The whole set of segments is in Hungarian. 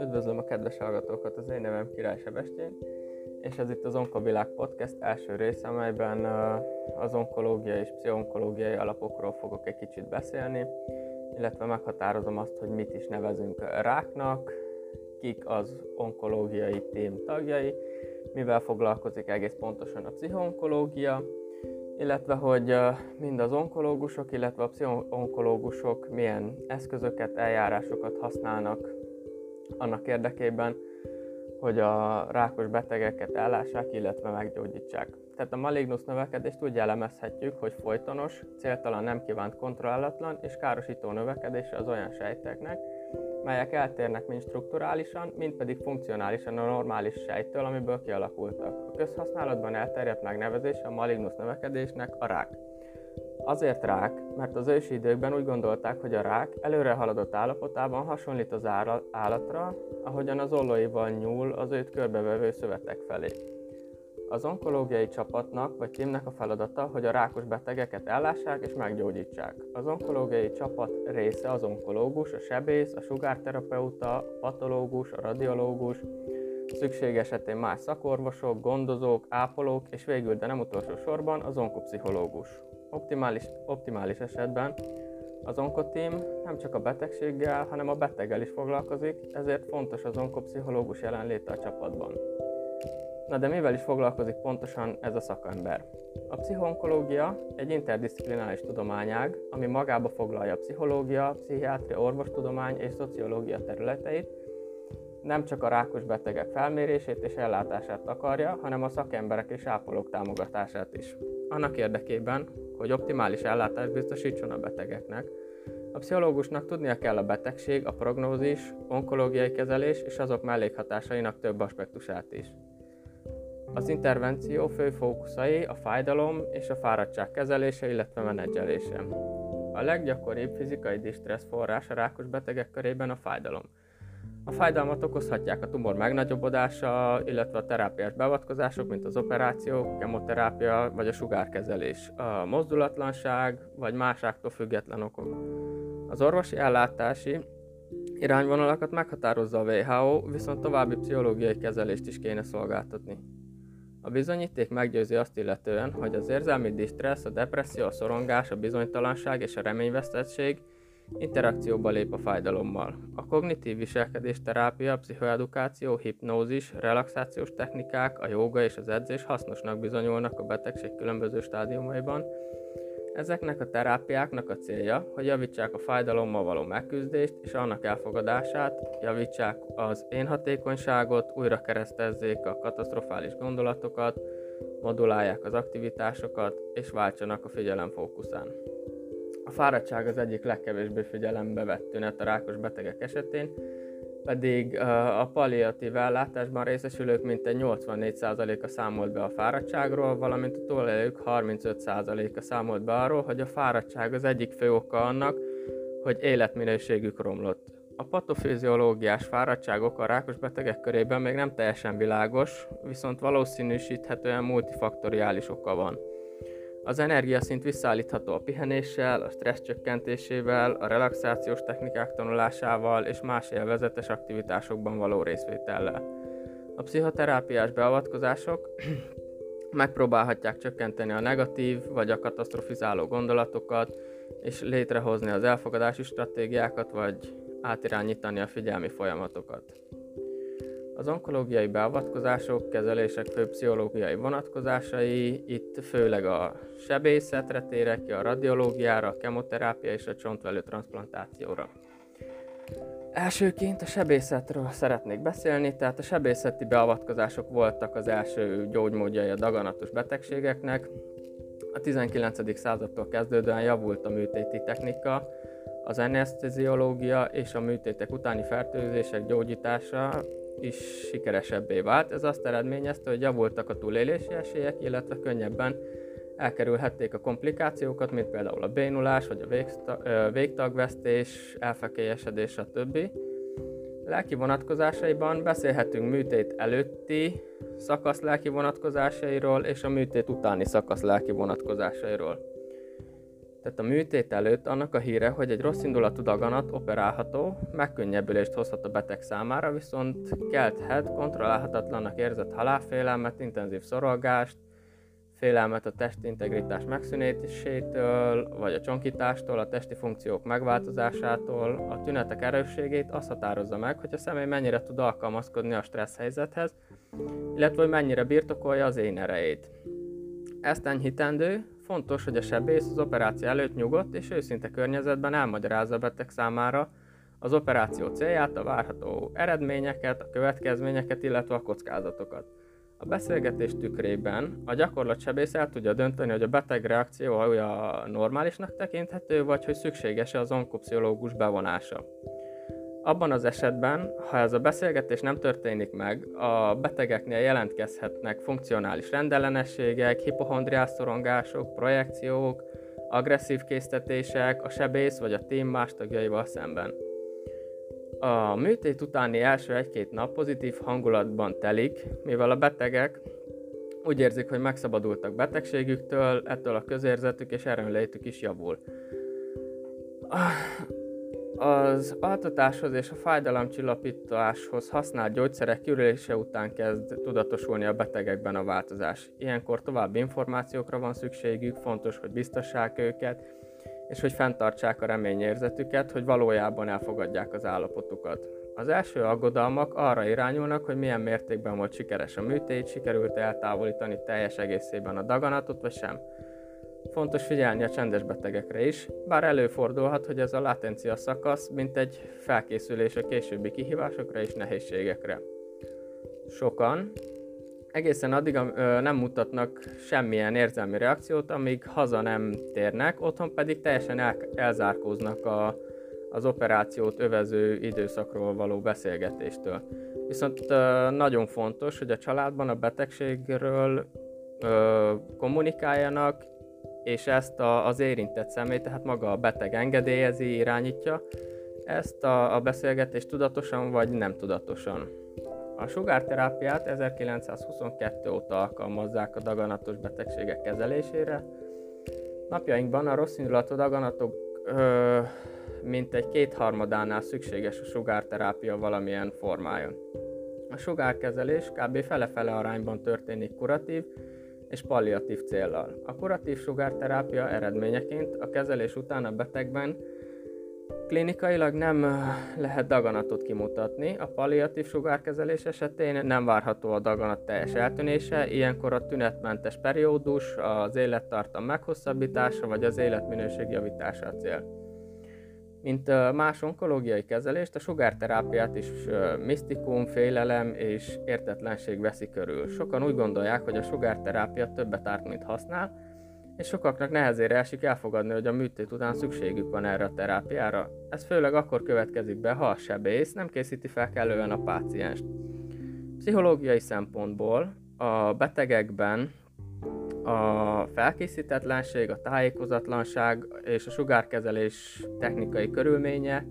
Üdvözlöm a kedves hallgatókat, az én nevem Király Sebestyén, és ez itt az Onkovilág Podcast első része, amelyben az onkológiai és pszichonkológiai alapokról fogok egy kicsit beszélni, illetve meghatározom azt, hogy mit is nevezünk ráknak, kik az onkológiai tím tagjai, mivel foglalkozik egész pontosan a pszichonkológia, illetve hogy mind az onkológusok, illetve a pszichonkológusok milyen eszközöket, eljárásokat használnak annak érdekében, hogy a rákos betegeket ellássák, illetve meggyógyítsák. Tehát a malignus növekedést úgy elemezhetjük, hogy folytonos, céltalan, nem kívánt, kontrollálatlan és károsító növekedése az olyan sejteknek, melyek eltérnek mind strukturálisan, mind pedig funkcionálisan a normális sejttől, amiből kialakultak. A közhasználatban elterjedt megnevezése a malignus növekedésnek a rák. Azért rák, mert az ősi időkben úgy gondolták, hogy a rák előre haladott állapotában hasonlít az állatra, ahogyan az ollóival nyúl az őt körbevevő szövetek felé. Az onkológiai csapatnak vagy tímnek a feladata, hogy a rákos betegeket ellássák és meggyógyítsák. Az onkológiai csapat része az onkológus, a sebész, a sugárterapeuta, a patológus, a radiológus, szükség esetén más szakorvosok, gondozók, ápolók, és végül, de nem utolsó sorban az onkopszichológus. Optimális, optimális esetben az onkotím nem csak a betegséggel, hanem a beteggel is foglalkozik, ezért fontos az onkopszichológus jelenléte a csapatban. Na de mivel is foglalkozik pontosan ez a szakember? A pszichonkológia egy interdisziplinális tudományág, ami magába foglalja pszichológia, pszichiátria, orvostudomány és szociológia területeit, nem csak a rákos betegek felmérését és ellátását akarja, hanem a szakemberek és ápolók támogatását is. Annak érdekében, hogy optimális ellátást biztosítson a betegeknek, a pszichológusnak tudnia kell a betegség, a prognózis, onkológiai kezelés és azok mellékhatásainak több aspektusát is. Az intervenció fő fókuszai a fájdalom és a fáradtság kezelése, illetve menedzselése. A leggyakoribb fizikai distressz forrás a rákos betegek körében a fájdalom. A fájdalmat okozhatják a tumor megnagyobbodása, illetve a terápiás beavatkozások, mint az operáció, kemoterápia vagy a sugárkezelés, a mozdulatlanság vagy másáktól független okok. Az orvosi ellátási irányvonalakat meghatározza a WHO, viszont további pszichológiai kezelést is kéne szolgáltatni. A bizonyíték meggyőzi azt illetően, hogy az érzelmi distressz, a depresszió, a szorongás, a bizonytalanság és a reményvesztettség interakcióba lép a fájdalommal. A kognitív viselkedés terápia, pszichoedukáció, hipnózis, relaxációs technikák, a jóga és az edzés hasznosnak bizonyulnak a betegség különböző stádiumaiban, Ezeknek a terápiáknak a célja, hogy javítsák a fájdalommal való megküzdést és annak elfogadását, javítsák az én hatékonyságot, újra keresztezzék a katasztrofális gondolatokat, modulálják az aktivitásokat és váltsanak a figyelem fókuszán. A fáradtság az egyik legkevésbé figyelembe vett tünet a rákos betegek esetén, pedig a palliatív ellátásban részesülők mintegy 84%-a számolt be a fáradtságról, valamint a túlélők 35%-a számolt be arról, hogy a fáradtság az egyik fő oka annak, hogy életminőségük romlott. A patofiziológiás fáradtságok a rákos betegek körében még nem teljesen világos, viszont valószínűsíthetően multifaktoriális oka van. Az energiaszint visszaállítható a pihenéssel, a stressz csökkentésével, a relaxációs technikák tanulásával és más élvezetes aktivitásokban való részvétellel. A pszichoterápiás beavatkozások megpróbálhatják csökkenteni a negatív vagy a katasztrofizáló gondolatokat, és létrehozni az elfogadási stratégiákat, vagy átirányítani a figyelmi folyamatokat. Az onkológiai beavatkozások, kezelések fő pszichológiai vonatkozásai, itt főleg a sebészetre térek ki, a radiológiára, a kemoterápia és a csontvelő transplantációra. Elsőként a sebészetről szeretnék beszélni, tehát a sebészeti beavatkozások voltak az első gyógymódjai a daganatos betegségeknek. A 19. századtól kezdődően javult a műtéti technika, az anesteziológia és a műtétek utáni fertőzések gyógyítása is sikeresebbé vált. Ez azt eredményezte, hogy javultak a túlélési esélyek, illetve könnyebben elkerülhették a komplikációkat, mint például a bénulás, vagy a végtagvesztés, elfekélyesedés, stb. Lelki vonatkozásaiban beszélhetünk műtét előtti szakasz lelki vonatkozásairól és a műtét utáni szakasz lelki vonatkozásairól. Tehát a műtét előtt annak a híre, hogy egy rossz indulatú daganat operálható, megkönnyebbülést hozhat a beteg számára, viszont kelthet kontrollálhatatlannak érzett halálfélelmet, intenzív szorolgást, félelmet a testi integritás megszűnésétől, vagy a csonkítástól, a testi funkciók megváltozásától, a tünetek erősségét azt határozza meg, hogy a személy mennyire tud alkalmazkodni a stressz helyzethez, illetve hogy mennyire birtokolja az én erejét. Ezt enyhítendő, fontos, hogy a sebész az operáció előtt nyugodt és őszinte környezetben elmagyarázza a beteg számára az operáció célját, a várható eredményeket, a következményeket, illetve a kockázatokat. A beszélgetés tükrében a gyakorlatsebész el tudja dönteni, hogy a beteg reakciója normálisnak tekinthető, vagy hogy szükséges-e az onkopsziológus bevonása. Abban az esetben, ha ez a beszélgetés nem történik meg, a betegeknél jelentkezhetnek funkcionális rendellenességek, hipohondriás szorongások, projekciók, agresszív késztetések a sebész vagy a tím más tagjaival szemben. A műtét utáni első egy-két nap pozitív hangulatban telik, mivel a betegek úgy érzik, hogy megszabadultak betegségüktől, ettől a közérzetük és erőnlétük is javul. Az altatáshoz és a fájdalomcsillapításhoz használt gyógyszerek kiürülése után kezd tudatosulni a betegekben a változás. Ilyenkor további információkra van szükségük, fontos, hogy biztassák őket, és hogy fenntartsák a reményérzetüket, hogy valójában elfogadják az állapotukat. Az első aggodalmak arra irányulnak, hogy milyen mértékben volt sikeres a műtét, sikerült eltávolítani teljes egészében a daganatot, vagy sem. Fontos figyelni a csendes betegekre is, bár előfordulhat, hogy ez a latencia szakasz, mint egy felkészülés a későbbi kihívásokra és nehézségekre. Sokan egészen addig ö, nem mutatnak semmilyen érzelmi reakciót, amíg haza nem térnek, otthon pedig teljesen el, elzárkóznak a, az operációt övező időszakról való beszélgetéstől. Viszont ö, nagyon fontos, hogy a családban a betegségről ö, kommunikáljanak, és ezt a, az érintett személy, tehát maga a beteg engedélyezi, irányítja ezt a, a beszélgetést tudatosan vagy nem tudatosan. A sugárterápiát 1922 óta alkalmazzák a daganatos betegségek kezelésére. Napjainkban a rossz indulatú daganatok ö, egy kétharmadánál szükséges a sugárterápia valamilyen formája. A sugárkezelés kb. fele-fele arányban történik kuratív és palliatív céllal. A kuratív sugárterápia eredményeként a kezelés után a betegben Klinikailag nem lehet daganatot kimutatni, a palliatív sugárkezelés esetén nem várható a daganat teljes eltűnése, ilyenkor a tünetmentes periódus, az élettartam meghosszabbítása vagy az életminőség javítása a cél. Mint más onkológiai kezelést, a sugárterápiát is misztikum, félelem és értetlenség veszi körül. Sokan úgy gondolják, hogy a sugárterápia többet árt, mint használ, és sokaknak nehezére esik elfogadni, hogy a műtét után szükségük van erre a terápiára. Ez főleg akkor következik be, ha a sebész nem készíti fel kellően a pácienst. Pszichológiai szempontból a betegekben a felkészítetlenség, a tájékozatlanság és a sugárkezelés technikai körülménye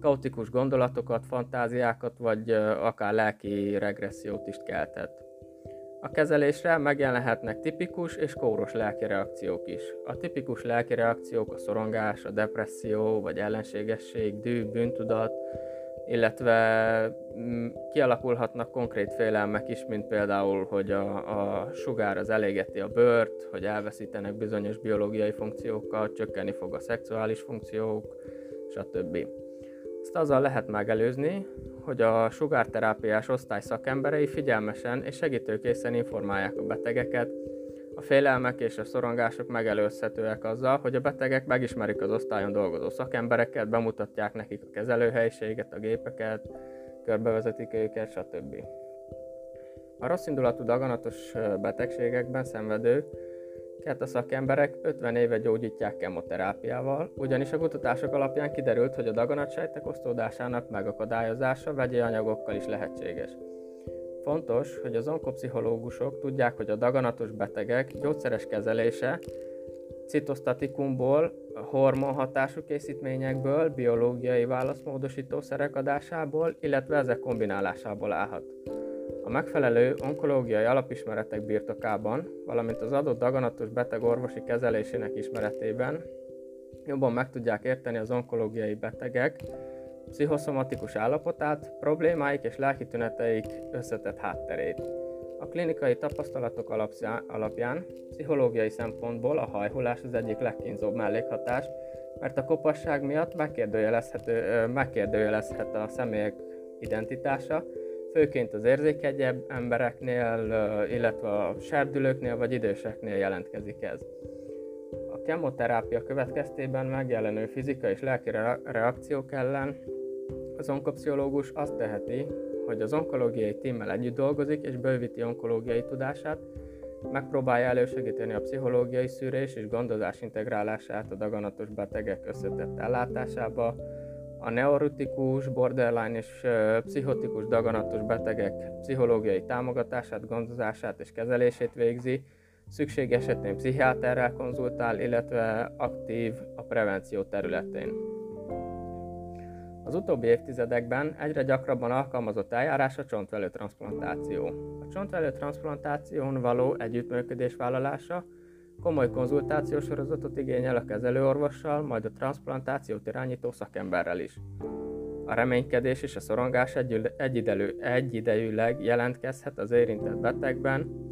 kaotikus gondolatokat, fantáziákat vagy akár lelki regressziót is keltett. A kezelésre megjelenhetnek tipikus és kóros lelki reakciók is. A tipikus lelki reakciók a szorongás, a depresszió vagy ellenségesség, dű, bűntudat, illetve mm, kialakulhatnak konkrét félelmek is, mint például, hogy a, a sugár az elégeti a bőrt, hogy elveszítenek bizonyos biológiai funkciókat, csökkenni fog a szexuális funkciók, stb. Ezt azzal lehet megelőzni, hogy a sugárterápiás osztály szakemberei figyelmesen és segítőkészen informálják a betegeket, a félelmek és a szorongások megelőzhetőek azzal, hogy a betegek megismerik az osztályon dolgozó szakembereket, bemutatják nekik a kezelőhelyiséget, a gépeket, körbevezetik őket, stb. A rossz indulatú daganatos betegségekben szenvedők a szakemberek 50 éve gyógyítják kemoterápiával, ugyanis a kutatások alapján kiderült, hogy a daganatsejtek osztódásának megakadályozása vegyi anyagokkal is lehetséges. Fontos, hogy az onkopszichológusok tudják, hogy a daganatos betegek gyógyszeres kezelése citosztatikumból, hormonhatású készítményekből, biológiai válaszmódosítószerek adásából, illetve ezek kombinálásából állhat. A megfelelő onkológiai alapismeretek birtokában, valamint az adott daganatos beteg orvosi kezelésének ismeretében jobban meg tudják érteni az onkológiai betegek pszichoszomatikus állapotát, problémáik és lelki tüneteik összetett hátterét. A klinikai tapasztalatok alapján pszichológiai szempontból a hajhullás az egyik legkínzóbb mellékhatás, mert a kopasság miatt megkérdőjelezhet a személyek identitása, főként az érzékegyebb embereknél, illetve a serdülőknél vagy időseknél jelentkezik ez. Kemoterápia következtében megjelenő fizikai és lelki reakciók ellen az onkopsziológus azt teheti, hogy az onkológiai tímmel együtt dolgozik és bővíti onkológiai tudását, megpróbálja elősegíteni a pszichológiai szűrés és gondozás integrálását a daganatos betegek összetett ellátásába, a neuritikus, borderline és pszichotikus daganatos betegek pszichológiai támogatását, gondozását és kezelését végzi, szükség esetén pszichiáterrel konzultál, illetve aktív a prevenció területén. Az utóbbi évtizedekben egyre gyakrabban alkalmazott eljárás a csontvelő transplantáció. A csontvelő transplantáción való együttműködés vállalása komoly konzultációs sorozatot igényel a kezelőorvossal, majd a transplantációt irányító szakemberrel is. A reménykedés és a szorongás egyidejűleg jelentkezhet az érintett betegben,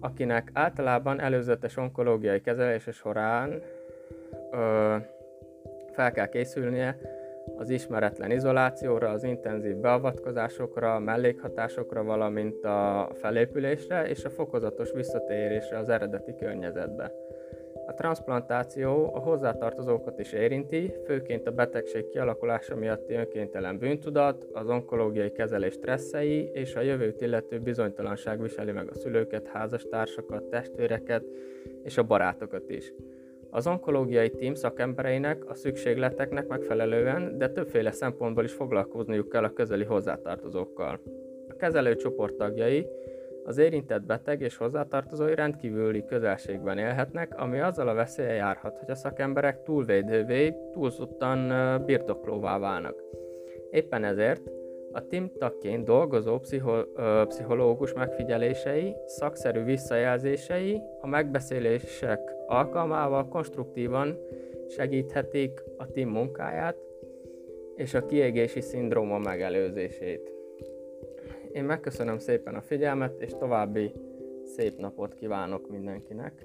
akinek általában előzetes onkológiai kezelése során ö, fel kell készülnie az ismeretlen izolációra, az intenzív beavatkozásokra, a mellékhatásokra, valamint a felépülésre és a fokozatos visszatérésre az eredeti környezetbe. A transplantáció a hozzátartozókat is érinti, főként a betegség kialakulása miatti önkéntelen bűntudat, az onkológiai kezelés stresszei és a jövőt illető bizonytalanság viseli meg a szülőket, házastársakat, testvéreket és a barátokat is. Az onkológiai tím szakembereinek a szükségleteknek megfelelően, de többféle szempontból is foglalkozniuk kell a közeli hozzátartozókkal. A kezelőcsoport tagjai az érintett beteg és hozzátartozói rendkívüli közelségben élhetnek, ami azzal a veszélye járhat, hogy a szakemberek túlvédővé, túlzottan birtoklóvá válnak. Éppen ezért a TIM tagként dolgozó pszicho, pszichológus megfigyelései, szakszerű visszajelzései a megbeszélések alkalmával konstruktívan segíthetik a TIM munkáját és a kiégési szindróma megelőzését. Én megköszönöm szépen a figyelmet, és további szép napot kívánok mindenkinek!